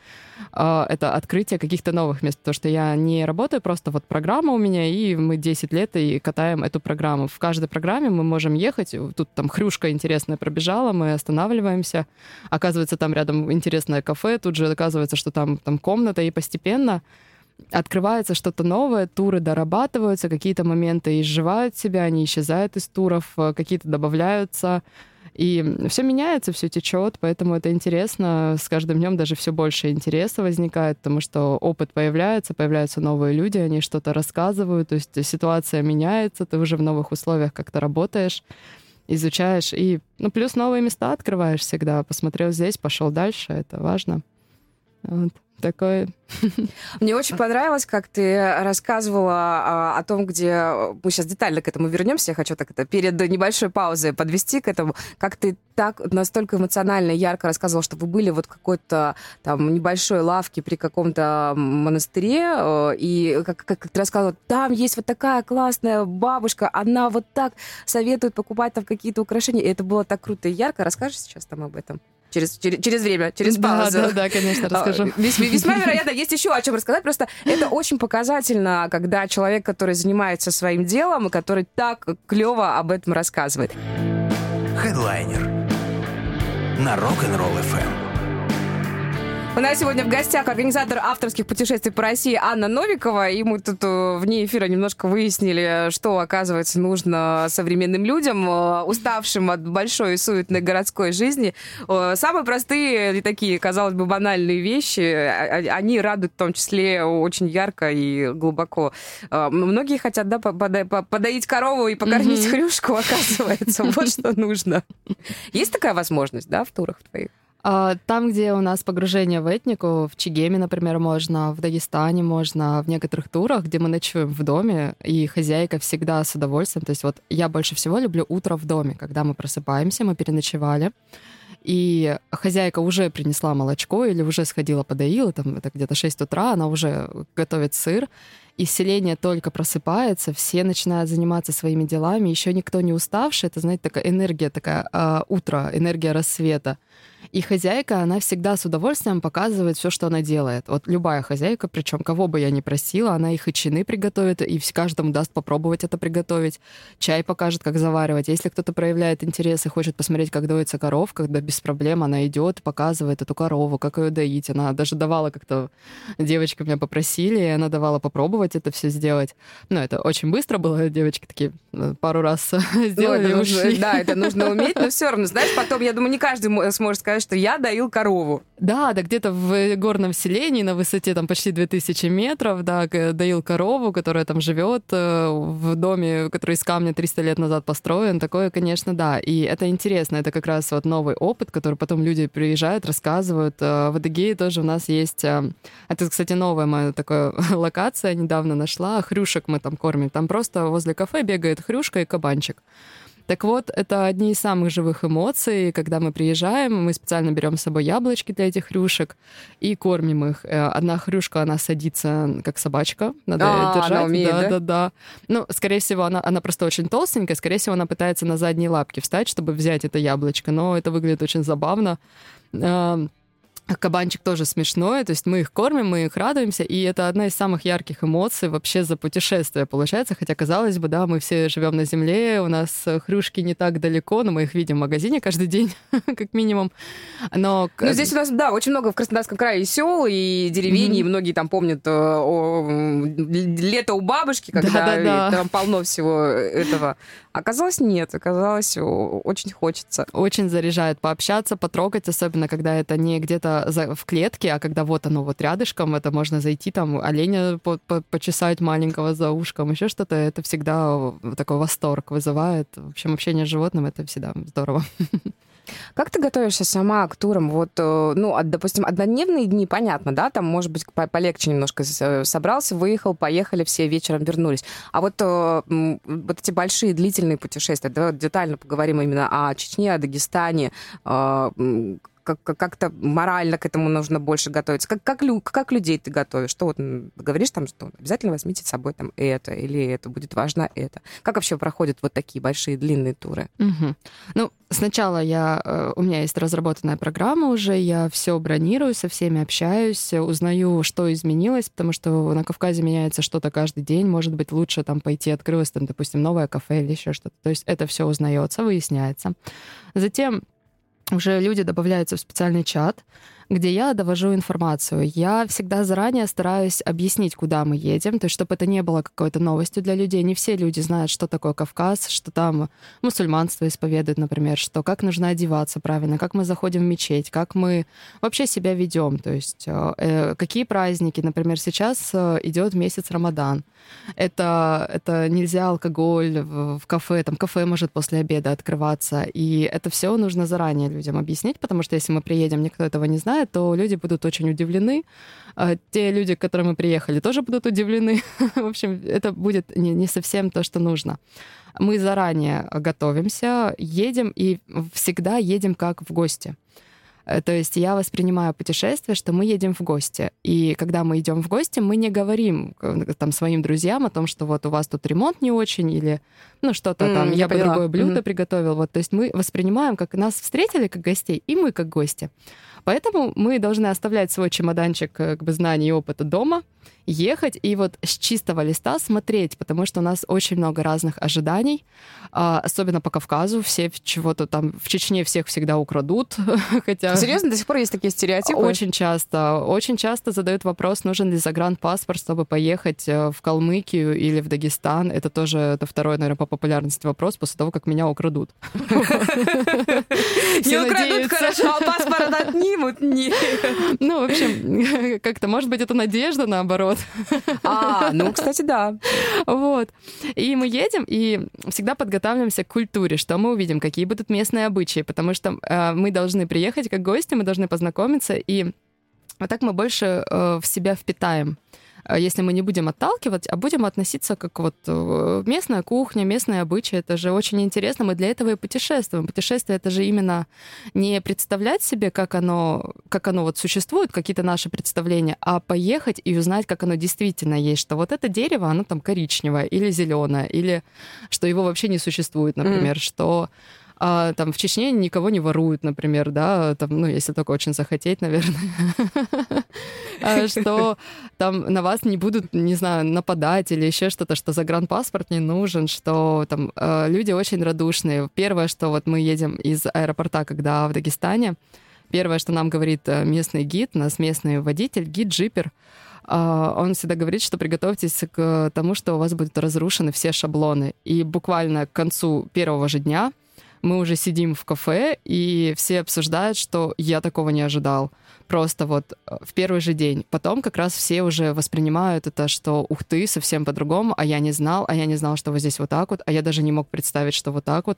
э, это открытие каких-то новых мест. Потому что я не работаю, просто вот программа у меня, и мы 10 лет и катаем эту программу. В каждой программе мы можем ехать. Тут там хрюшка интересная пробежала, мы останавливаемся. Оказывается, там рядом интересное кафе, тут же оказывается, что там, там комната, и постепенно открывается что-то новое, туры дорабатываются, какие-то моменты изживают себя, они исчезают из туров, э, какие-то добавляются. И все меняется, все течет, поэтому это интересно. С каждым днем даже все больше интереса возникает, потому что опыт появляется, появляются новые люди, они что-то рассказывают, то есть ситуация меняется, ты уже в новых условиях как-то работаешь изучаешь и ну плюс новые места открываешь всегда. Посмотрел здесь пошел дальше это важно. Вот такое. Мне очень понравилось, как ты рассказывала а, о том, где... Мы сейчас детально к этому вернемся. Я хочу так это перед небольшой паузой подвести к этому. Как ты так настолько эмоционально ярко рассказывала, что вы были вот в какой-то там небольшой лавке при каком-то монастыре, э, и как, как, как ты рассказывала, там есть вот такая классная бабушка, она вот так советует покупать там какие-то украшения. И это было так круто и ярко. Расскажешь сейчас там об этом? Через, через, через время, через паузу. Да, да, да, конечно, расскажу. А, весьма (laughs) вероятно, есть еще о чем рассказать. Просто это очень показательно, когда человек, который занимается своим делом, и который так клево об этом рассказывает. Хедлайнер на Rock'n'Roll FM. У нас сегодня в гостях организатор авторских путешествий по России Анна Новикова, и мы тут э, вне эфира немножко выяснили, что, оказывается, нужно современным людям, э, уставшим от большой и суетной городской жизни. Э, самые простые и такие, казалось бы, банальные вещи, а, а, они радуют в том числе очень ярко и глубоко. Многие хотят, да, подоить корову и покормить mm-hmm. хрюшку, (laughs) оказывается, вот что нужно. (laughs) Есть такая возможность, да, в турах твоих? А, там, где у нас погружение в этнику, в Чигеме, например, можно, в Дагестане можно, в некоторых турах, где мы ночуем в доме, и хозяйка всегда с удовольствием. То есть вот я больше всего люблю утро в доме, когда мы просыпаемся, мы переночевали, и хозяйка уже принесла молочко или уже сходила подоила, там это где-то 6 утра, она уже готовит сыр, и селение только просыпается, все начинают заниматься своими делами, еще никто не уставший, это, знаете, такая энергия, такая э, утро, энергия рассвета. И хозяйка, она всегда с удовольствием показывает все, что она делает. Вот любая хозяйка, причем кого бы я ни просила, она их и чины приготовит, и каждому даст попробовать это приготовить. Чай покажет, как заваривать. Если кто-то проявляет интерес и хочет посмотреть, как доится коров, когда без проблем она идет, показывает эту корову, как ее доить. Она даже давала как-то девочки меня попросили, и она давала попробовать это все сделать. Ну, это очень быстро было, девочки такие э, пару раз сделали (laughs) ну, это нужно, Да, это нужно уметь, но все равно, знаешь, потом, я думаю, не каждый сможет сказать, что я доил корову. Да, да, где-то в горном селении на высоте там почти 2000 метров, да, доил корову, которая там живет э, в доме, который из камня 300 лет назад построен. Такое, конечно, да. И это интересно, это как раз вот новый опыт, который потом люди приезжают, рассказывают. Э, в Адыгее тоже у нас есть... Э, это, кстати, новая моя такая (laughs) локация, недавно нашла. Хрюшек мы там кормим. Там просто возле кафе бегает хрюшка и кабанчик. Так вот, это одни из самых живых эмоций, когда мы приезжаем, мы специально берем с собой яблочки для этих хрюшек и кормим их. Э, одна хрюшка, она садится как собачка, надо а, держать. Она умеет, да, да, да, да. Ну, скорее всего, она, она просто очень толстенькая, скорее всего, она пытается на задние лапки встать, чтобы взять это яблочко, но это выглядит очень забавно. Кабанчик тоже смешной, то есть мы их кормим, мы их радуемся, и это одна из самых ярких эмоций вообще за путешествие получается, хотя, казалось бы, да, мы все живем на земле, у нас хрюшки не так далеко, но мы их видим в магазине каждый день, (laughs) как минимум. Но... ну, здесь у нас, да, очень много в Краснодарском крае и сел, и деревень, mm-hmm. и многие там помнят э, о, лето у бабушки, когда да, да, да. там полно всего этого. Оказалось, нет, оказалось, очень хочется. Очень заряжает пообщаться, потрогать, особенно когда это не где-то в клетке, а когда вот оно вот рядышком, это можно зайти там оленя по -по почесать маленького за ушком, еще что-то, это всегда такой восторг вызывает. В общем, общение с животным — это всегда здорово. (laughs) Как ты готовишься сама к турам? Вот, э, ну, допустим, однодневные дни, понятно, да, там, может быть, полегче немножко э, собрался, выехал, поехали, все вечером вернулись. А вот, э, вот эти большие длительные путешествия, да, детально поговорим именно о Чечне, о Дагестане, как- как-то морально к этому нужно больше готовиться. Как, как, лю- как людей ты готовишь? Что вот говоришь там, что обязательно возьмите с собой там это, или это будет важно это. Как вообще проходят вот такие большие длинные туры? Угу. Ну, сначала я, э, у меня есть разработанная программа уже, я все бронирую, со всеми общаюсь, узнаю, что изменилось, потому что на Кавказе меняется что-то каждый день, может быть, лучше там пойти открылось, там, допустим, новое кафе или еще что-то. То есть это все узнается, выясняется. Затем уже люди добавляются в специальный чат, где я довожу информацию. Я всегда заранее стараюсь объяснить, куда мы едем, то есть чтобы это не было какой-то новостью для людей. Не все люди знают, что такое Кавказ, что там мусульманство исповедует, например, что как нужно одеваться правильно, как мы заходим в мечеть, как мы вообще себя ведем, то есть э, э какие праздники, например, сейчас э, идет месяц Рамадан. Это, это нельзя алкоголь в, в кафе, там кафе может после обеда открываться, и это все нужно заранее людям объяснить, потому что если мы приедем, никто этого не знает, то люди будут очень удивлены. А те люди, к которым мы приехали, тоже будут удивлены. (laughs) В общем, это будет не, не совсем то, что нужно. Мы заранее готовимся, едем и всегда едем как в гости. Э, то есть я воспринимаю путешествие, что мы едем в гости. И когда мы идем в гости, мы не говорим э, там своим друзьям о том, что вот у вас тут ремонт не очень или ну что-то mm, там, я, я бы другое блюдо mm. приготовил. Вот, то есть мы воспринимаем, как нас встретили как гостей, и мы как гости. Поэтому мы должны оставлять свой чемоданчик э, как бы знаний и опыта дома, ехать и вот с чистого листа смотреть, потому что у нас очень много разных ожиданий, а, особенно по Кавказу. Все чего-то там в Чечне всех всегда украдут, (laughs) хотя... Серьезно, до сих пор есть такие стереотипы? Очень часто. Очень часто задают вопрос, нужен ли загранпаспорт, чтобы поехать э, в Калмыкию или в Дагестан. Это тоже это второй, наверное, по популярности вопрос после того, как меня украдут. (laughs) Не украдут, хорошо, а паспорт отнимут? (laughs) Нет. (laughs) Ну, в общем, (laughs) как-то, может быть, это надежда, наоборот. А, ну, кстати, да. Вот. И мы едем и всегда подготавливаемся к культуре, что мы увидим, какие будут местные обычаи, потому что э, мы должны приехать как гости, мы должны познакомиться, и вот так мы больше э, в себя впитаем если мы не будем отталкивать, а будем относиться как вот э, местная кухня, местные обычаи, это же очень интересно. Мы для этого и путешествуем. Путешествие — это же именно не представлять себе, как оно, как оно вот существует, какие-то наши представления, а поехать и узнать, как оно действительно есть, что вот это дерево, оно там коричневое или зеленое, или что его вообще не существует, например, mm. что а, там в Чечне никого не воруют, например, да, там, ну, если только очень захотеть, наверное, (laughs) а, что там на вас не будут, не знаю, нападать или еще что-то, что загранпаспорт не нужен, что там а, люди очень радушные. Первое, что вот мы едем из аэропорта, когда в Дагестане, первое, что нам говорит э, местный гид, нас местный водитель, гид-джипер, а, он всегда говорит, что приготовьтесь к тому, что у вас будут разрушены все шаблоны. И буквально к концу первого же дня мы уже сидим в кафе, и все обсуждают, что я такого не ожидал. Просто вот э, в первый же день. Потом как раз все уже воспринимают это, что ух ты, совсем по-другому, а я не знал, а я не знал, что вот здесь вот так вот, а я даже не мог представить, что вот так вот.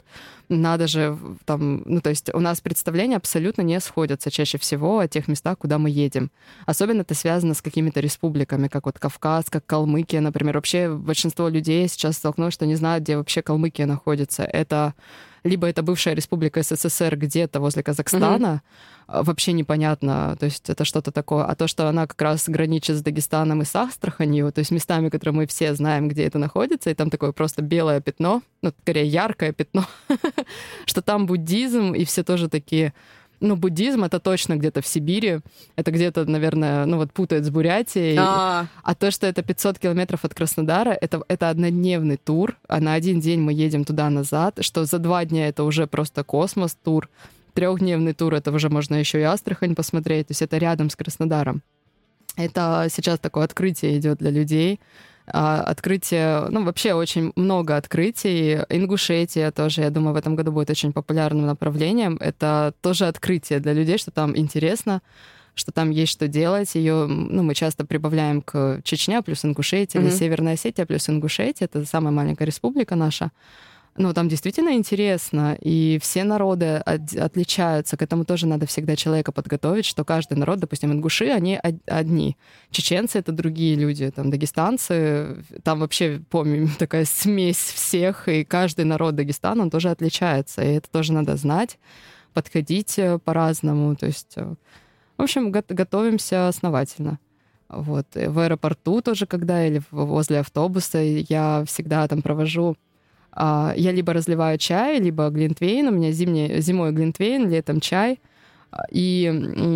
Надо же там, ну то есть у нас представления абсолютно не сходятся чаще всего о тех местах, куда мы едем. Особенно это связано с какими-то республиками, как вот Кавказ, как Калмыкия, например. Вообще большинство людей сейчас столкнулось, что не знают, где вообще Калмыкия находится. Это либо это бывшая республика СССР где-то возле Казахстана, mm-hmm. вообще непонятно, то есть это что-то такое. А то, что она как раз граничит с Дагестаном и с Астраханью, то есть местами, которые мы все знаем, где это находится, и там такое просто белое пятно, ну, скорее яркое пятно, (laughs) что там буддизм, и все тоже такие ну, буддизм это точно где-то в Сибири. Это где-то, наверное, ну вот путает с Бурятией. А, а то, что это 500 километров от Краснодара, это, это однодневный тур. А на один день мы едем туда-назад. Что за два дня это уже просто космос-тур. Трехдневный тур это уже можно еще и Астрахань посмотреть. То есть это рядом с Краснодаром. Это сейчас такое открытие идет для людей. А, открытие, ну, вообще очень много открытий. Ингушетия тоже, я думаю, в этом году будет очень популярным направлением. Это тоже открытие для людей, что там интересно, что там есть что делать. Ее, ну, мы часто прибавляем к Чечня плюс Ингушетия mm-hmm. или Северная Осетия плюс Ингушетия. Это самая маленькая республика наша. Ну, там действительно интересно, и все народы от, отличаются. К этому тоже надо всегда человека подготовить, что каждый народ, допустим, ингуши, они одни. Чеченцы — это другие люди, там, дагестанцы, там вообще, помню, (laughs) такая смесь всех, и каждый народ Дагестана, он тоже отличается, и это тоже надо знать, подходить э, по-разному, то есть... Э, в общем, готовимся основательно. Вот. В аэропорту тоже, когда или возле автобуса, я всегда там провожу я либо разливаю чай, либо глинтвейн. У меня зимний, зимой глинтвейн, летом чай. И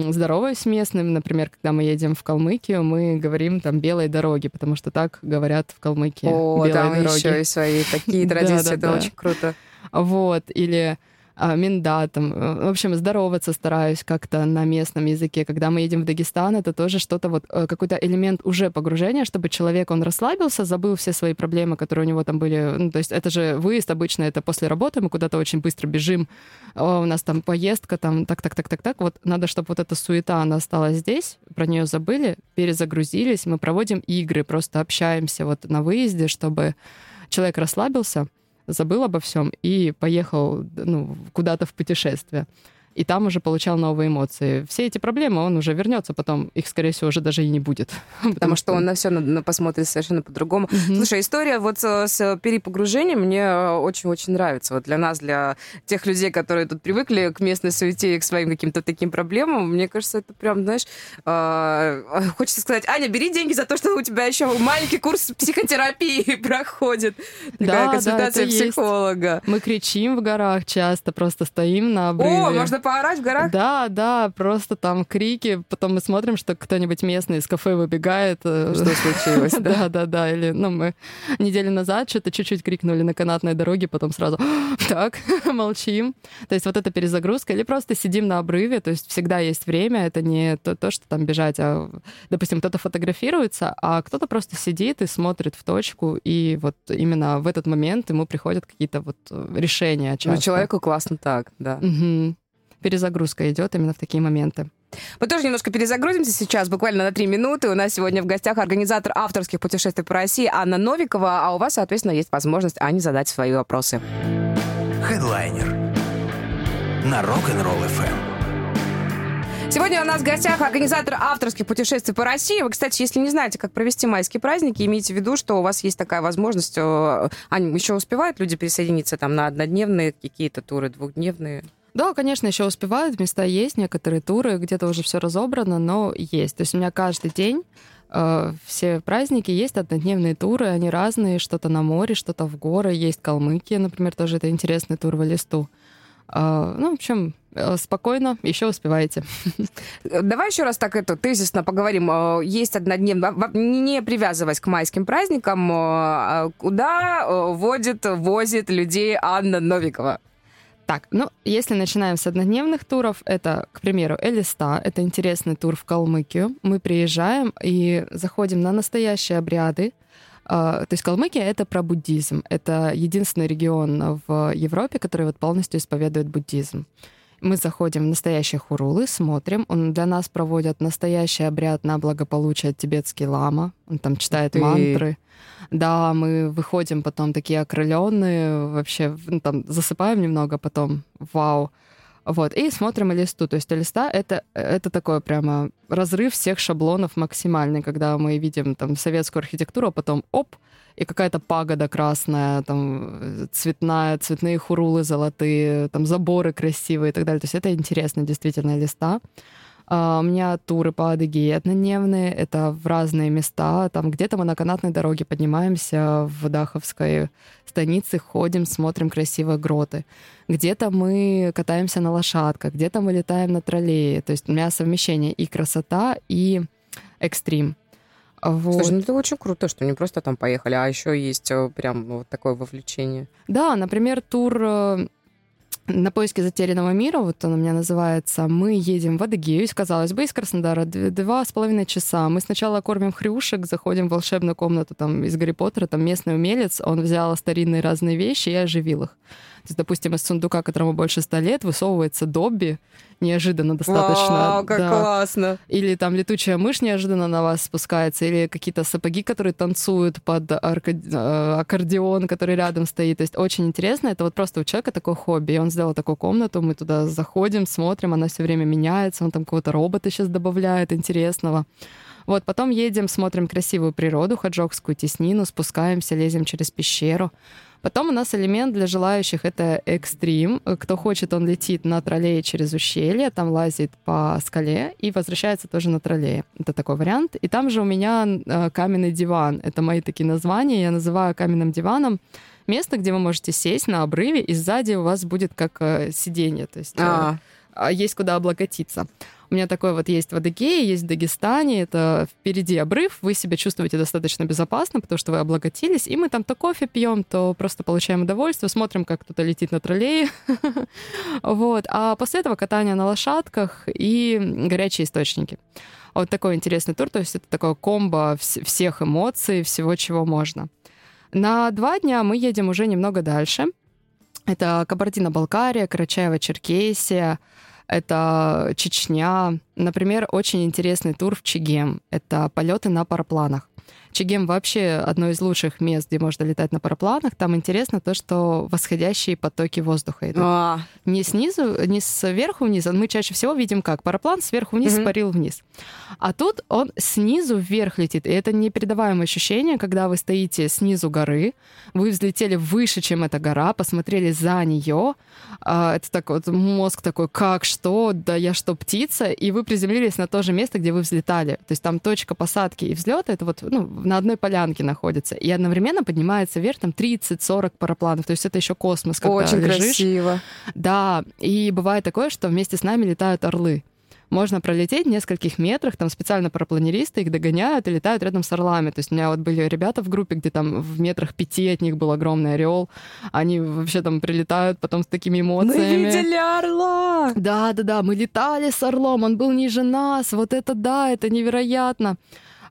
здороваюсь с местным, например, когда мы едем в Калмыкию, мы говорим там белые дороги, потому что так говорят в Калмыкии. О, белые там дороги. еще и свои такие (laughs) традиции, это очень круто. Вот, или а, миндатом. Э, в общем, здороваться стараюсь как-то на местном языке. Когда мы едем в Дагестан, это тоже что-то вот, э, какой-то элемент уже погружения, чтобы человек, он расслабился, забыл все свои проблемы, которые у него там были. Ну, то есть это же выезд обычно, это после работы, мы куда-то очень быстро бежим, О, у нас там поездка, там так-так-так-так-так. Вот надо, чтобы вот эта суета, она осталась здесь, про нее забыли, перезагрузились, мы проводим игры, просто общаемся вот на выезде, чтобы человек расслабился, забыл обо всем и поехал ну, куда-то в путешествие и там уже получал новые эмоции. Все эти проблемы он уже вернется, потом их, скорее всего, уже даже и не будет. (laughs) Потому что он на все посмотрит совершенно по-другому. Угу. Слушай, история вот с перепогружением мне очень-очень нравится. Вот для нас, для тех людей, которые тут привыкли к местной суете и к своим каким-то таким проблемам, мне кажется, это прям, знаешь, э, хочется сказать, Аня, бери деньги за то, что у тебя еще маленький курс психотерапии (laughs) проходит. Такая да, консультация да, психолога. Есть. Мы кричим в горах часто, просто стоим на обрыве. О, можно поорать в горах? Да, да, просто там крики. Потом мы смотрим, что кто-нибудь местный из кафе выбегает. Э, что случилось, (laughs) да? Да, да, да. Или, ну, мы неделю назад что-то чуть-чуть крикнули на канатной дороге, потом сразу (gasps) так, (laughs) молчим. То есть вот эта перезагрузка. Или просто сидим на обрыве, то есть всегда есть время. Это не то, то что там бежать, а, допустим, кто-то фотографируется, а кто-то просто сидит и смотрит в точку, и вот именно в этот момент ему приходят какие-то вот решения часто. Ну, человеку классно так, да. Угу перезагрузка идет именно в такие моменты. Мы тоже немножко перезагрузимся сейчас, буквально на три минуты. У нас сегодня в гостях организатор авторских путешествий по России Анна Новикова, а у вас, соответственно, есть возможность Ане задать свои вопросы. Хедлайнер на Rock'n'Roll FM. Сегодня у нас в гостях организатор авторских путешествий по России. Вы, кстати, если не знаете, как провести майские праздники, имейте в виду, что у вас есть такая возможность. Э, Аня, еще успевают люди присоединиться там на однодневные какие-то туры, двухдневные? Да, конечно, еще успевают, места есть, некоторые туры, где-то уже все разобрано, но есть. То есть у меня каждый день э, все праздники есть однодневные туры, они разные, что-то на море, что-то в горы, есть Калмыкия, например, тоже это интересный тур в листу. Э, ну, в общем, э, спокойно, еще успеваете. Давай еще раз так это тезисно поговорим. Есть однодневно, не привязываясь к майским праздникам, а куда водит, возит людей Анна Новикова? Так, ну, если начинаем с однодневных туров, это, к примеру, Элиста, это интересный тур в Калмыкию. Мы приезжаем и заходим на настоящие обряды. А, то есть Калмыкия — это про буддизм. Это единственный регион в Европе, который вот полностью исповедует буддизм. Мы заходим в настоящие хурулы, смотрим. Он для нас проводят настоящий обряд на благополучие тибетский лама. Он там читает Ты... мантры. Да, мы выходим потом такие окрыленные, вообще ну, там засыпаем немного, потом вау. Вот, и смотрим листу. То есть листа это, это такой прямо разрыв всех шаблонов максимальный, когда мы видим там советскую архитектуру, а потом оп, и какая-то пагода красная, там цветная, цветные хурулы золотые, там заборы красивые и так далее. То есть это интересно действительно листа. Uh, у меня туры по Адыгее однодневные, это в разные места. Там где-то мы на канатной дороге поднимаемся в Даховской станице, ходим, смотрим красивые гроты. Где-то мы катаемся на лошадках, где-то мы летаем на троллее. То есть у меня совмещение и красота, и экстрим. Вот. Слушай, ну это очень круто, что не просто там поехали, а еще есть э, прям вот такое вовлечение. Да, например, тур э, на поиске затерянного мира, вот он у меня называется, мы едем в Адыгею, казалось бы, из Краснодара два с половиной часа. Мы сначала кормим хрюшек, заходим в волшебную комнату там из Гарри Поттера, там местный умелец, он взял старинные разные вещи и оживил их. То есть, допустим, из сундука, которому больше ста лет, высовывается Добби, неожиданно достаточно. Вау, как да. классно! Или там летучая мышь неожиданно на вас спускается, или какие-то сапоги, которые танцуют под арка... Э, аккордеон, который рядом стоит. То есть очень интересно. Это вот просто у человека такое хобби. И он сделал такую комнату, мы туда заходим, смотрим, она все время меняется, он там какого-то робота сейчас добавляет интересного. Вот, потом едем, смотрим красивую природу, хаджокскую теснину, спускаемся, лезем через пещеру. Потом у нас элемент для желающих — это экстрим. Кто хочет, он летит на троллее через ущелье, там лазит по скале и возвращается тоже на троллее. Это такой вариант. И там же у меня э, каменный диван. Это мои такие названия. Я называю каменным диваном место, где вы можете сесть на обрыве, и сзади у вас будет как э, сиденье. То есть а. Э, есть куда облокотиться. У меня такой вот есть в Адыгее, есть в Дагестане, это впереди обрыв, вы себя чувствуете достаточно безопасно, потому что вы облаготились, и мы там то кофе пьем, то просто получаем удовольствие, смотрим, как кто-то летит на троллее. (laughs) Вот. А после этого катание на лошадках и горячие источники. Вот такой интересный тур, то есть это такое комбо всех эмоций, всего, чего можно. На два дня мы едем уже немного дальше. Это Кабардино-Балкария, Карачаево-Черкесия, это Чечня. Например, очень интересный тур в Чегем. Это полеты на парапланах. Чегем вообще одно из лучших мест, где можно летать на парапланах. Там интересно то, что восходящие потоки воздуха идут. А. Не снизу, не сверху вниз. Мы чаще всего видим как параплан сверху вниз угу. парил вниз. А тут он снизу вверх летит. И это непередаваемое ощущение, когда вы стоите снизу горы, вы взлетели выше, чем эта гора, посмотрели за нее. А, это так вот мозг такой, как, что, да я что, птица? И вы приземлились на то же место, где вы взлетали. То есть там точка посадки и взлета, это вот ну, на одной полянке находится. И одновременно поднимается вверх там 30-40 парапланов. То есть это еще космос, когда Очень лежишь. красиво. Да, и бывает такое, что вместе с нами летают орлы можно пролететь в нескольких метрах, там специально парапланеристы их догоняют и летают рядом с орлами. То есть у меня вот были ребята в группе, где там в метрах пяти от них был огромный орел. Они вообще там прилетают потом с такими эмоциями. Мы видели орла! Да, да, да, мы летали с орлом, он был ниже нас. Вот это да, это невероятно.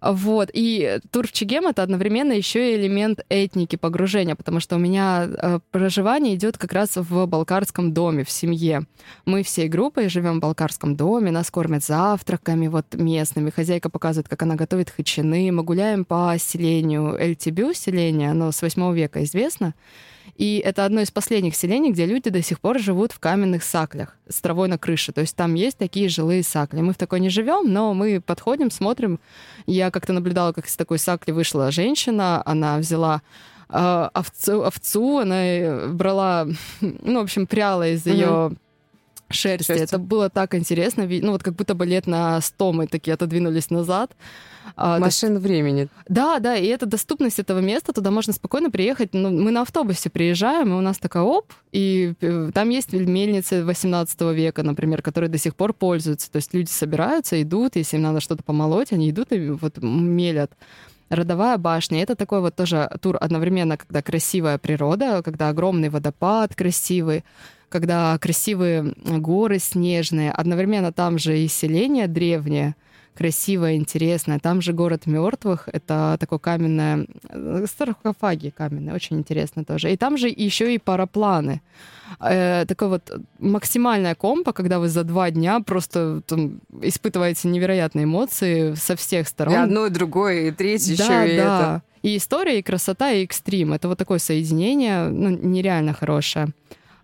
Вот. И тур в Чегем — это одновременно еще и элемент этники, погружения, потому что у меня э, проживание идет как раз в балкарском доме, в семье. Мы всей группой живем в балкарском доме, нас кормят завтраками вот местными. Хозяйка показывает, как она готовит хычины. Мы гуляем по селению Эльтибю, селение, оно с 8 века известно. И это одно из последних селений, где люди до сих пор живут в каменных саклях с травой на крыше. То есть там есть такие жилые сакли. Мы в такой не живем, но мы подходим, смотрим. Я как-то наблюдала, как из такой сакли вышла женщина. Она взяла э, овцу, овцу, она брала, (laughs) ну, в общем, пряла из ее mm-hmm шерсти. шерсти. Это было так интересно. Ну, вот как будто бы лет на сто мы такие отодвинулись назад. А, Машина есть... времени. Да, да, и эта доступность этого места, туда можно спокойно приехать. Ну, мы на автобусе приезжаем, и у нас такая оп, и э, там есть мельницы 18 века, например, которые до сих пор пользуются. То есть люди собираются, идут, если им надо что-то помолоть, они идут и вот мелят. Родовая башня. Это такой вот тоже тур одновременно, когда красивая природа, когда огромный водопад красивый, когда красивые горы снежные, одновременно там же и селение древнее, красивое, интересное. Там же город мертвых, это такое каменное, э, саркофаги каменные, очень интересно тоже. И там же еще и парапланы. Э, такой вот максимальная компа, когда вы за два дня просто там, испытываете невероятные эмоции со всех сторон. И одно, и другое, и третье да, еще, и да. это. И история, и красота, и экстрим. Это вот такое соединение, ну, нереально хорошее.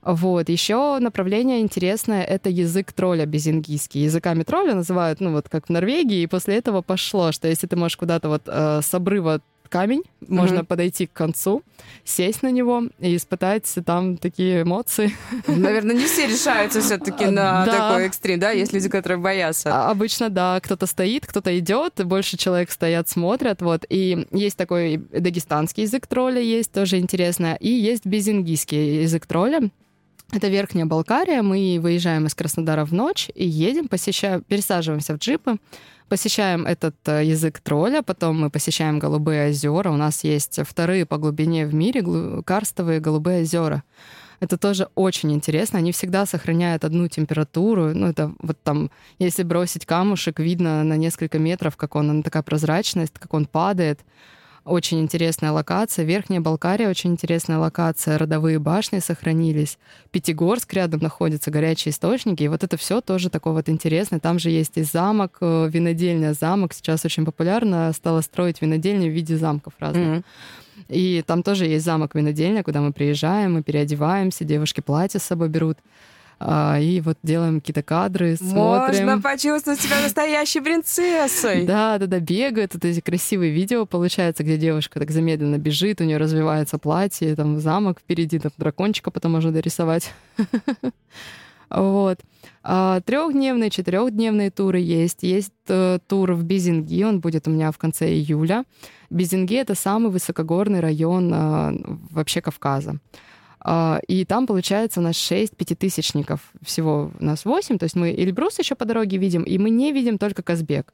Вот. Еще направление интересное — это язык тролля безингийский. Языками тролля называют, ну вот как в Норвегии, и после этого пошло, что если ты можешь куда-то вот э, с обрыва камень, mm-hmm. можно подойти к концу, сесть на него и испытать там такие эмоции. (laughs) Наверное, не все решаются все-таки на да. такой экстрим, да? Есть люди, которые боятся. А, обычно, да, кто-то стоит, кто-то идет, больше человек стоят, смотрят, вот. И есть такой дагестанский язык тролля, есть тоже интересно, и есть безингийский язык тролля. Это Верхняя Балкария. Мы выезжаем из Краснодара в ночь и едем, посещаем, пересаживаемся в джипы, посещаем этот э, язык тролля, потом мы посещаем Голубые озера. У нас есть вторые по глубине в мире карстовые Голубые озера. Это тоже очень интересно. Они всегда сохраняют одну температуру. Ну, это вот там, если бросить камушек, видно на несколько метров, как он, она такая прозрачность, как он падает. Очень интересная локация. Верхняя Балкария очень интересная локация. Родовые башни сохранились. Пятигорск рядом находится, горячие источники. И вот это все тоже такое вот интересное. Там же есть и замок, э, винодельня замок. Сейчас очень популярно стало строить винодельни в виде замков разных. Mm-hmm. И там тоже есть замок винодельня, куда мы приезжаем, мы переодеваемся, девушки платья с собой берут. А, и вот делаем какие-то кадры, смотрим. Можно почувствовать себя настоящей принцессой. (laughs) Да, да, да, бегают, вот эти красивые видео получается, где девушка так замедленно бежит, у нее развивается платье, там замок впереди, там дракончика потом можно дорисовать. (laughs) Вот. А, трехдневные, четырехдневные туры есть. Есть э, тур в Бизинги, он будет у меня в конце июля. Бизинги — это самый высокогорный район э, вообще Кавказа. А, и там, получается, у нас 6 пятитысячников. Всего у нас 8. То есть мы Эльбрус еще по дороге видим, и мы не видим только Казбек.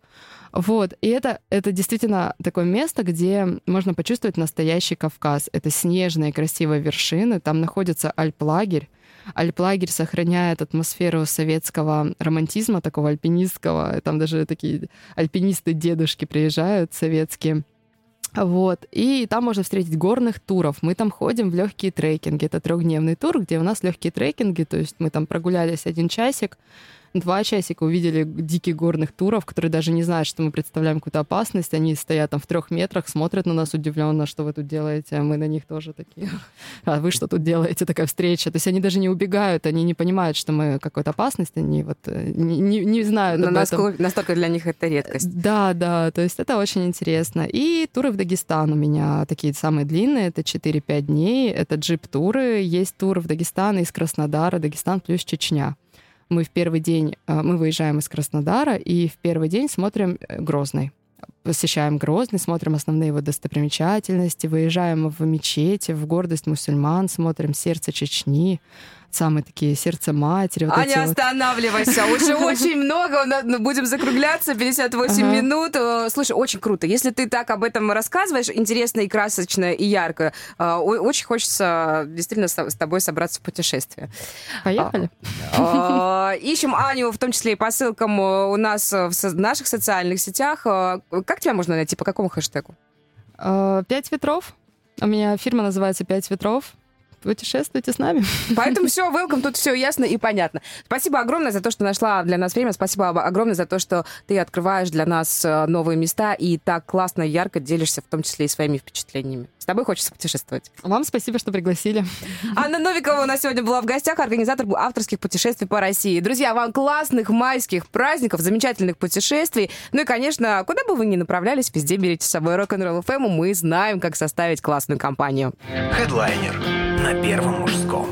Вот. И это, это действительно такое место, где можно почувствовать настоящий Кавказ. Это снежные красивые вершины. Там находится альплагерь. Альплагерь сохраняет атмосферу советского романтизма, такого альпинистского. Там даже такие альпинисты-дедушки приезжают советские. Вот. И там можно встретить горных туров. Мы там ходим в легкие трекинги. Это трехдневный тур, где у нас легкие трекинги. То есть мы там прогулялись один часик, два часика увидели диких горных туров, которые даже не знают, что мы представляем какую-то опасность. Они стоят там в трех метрах, смотрят на нас удивленно, что вы тут делаете, а мы на них тоже такие. А вы что тут делаете? Такая встреча. То есть они даже не убегают, они не понимают, что мы какой-то опасность, они вот э, не, не, не знают. Но насколько, настолько для них это редкость. Да, да, то есть это очень интересно. И туры в Дагестан у меня такие самые длинные, это 4-5 дней, это джип-туры. Есть тур в Дагестан из Краснодара, Дагестан плюс Чечня мы в первый день, э, мы выезжаем из Краснодара, и в первый день смотрим э, Грозный. Посещаем Грозный, смотрим основные его достопримечательности, выезжаем в мечети, в гордость мусульман, смотрим сердце Чечни, самые такие сердце матери. Вот Аня, останавливайся. Вот. Уже (laughs) очень много. Будем закругляться. 58 ага. минут. Э, слушай, очень круто. Если ты так об этом рассказываешь, интересно и красочно, и ярко, э, очень хочется действительно с тобой собраться в путешествие. Поехали. А, (laughs) ищем Аню, в том числе и по ссылкам у нас в наших социальных сетях. Э, как тебя можно найти? По какому хэштегу? Пять ветров. У меня фирма называется «Пять ветров». Путешествуйте с нами. (laughs) Поэтому все, welcome, тут все ясно и понятно. Спасибо огромное за то, что нашла для нас время. Спасибо огромное за то, что ты открываешь для нас э, новые места и так классно и ярко делишься, в том числе и своими впечатлениями. С тобой хочется путешествовать. Вам спасибо, что пригласили. Анна Новикова у нас сегодня была в гостях, организатор авторских путешествий по России. Друзья, вам классных майских праздников, замечательных путешествий. Ну и, конечно, куда бы вы ни направлялись, везде берите с собой рок-н-ролл FM, мы знаем, как составить классную компанию. Хедлайнер на Первом мужском.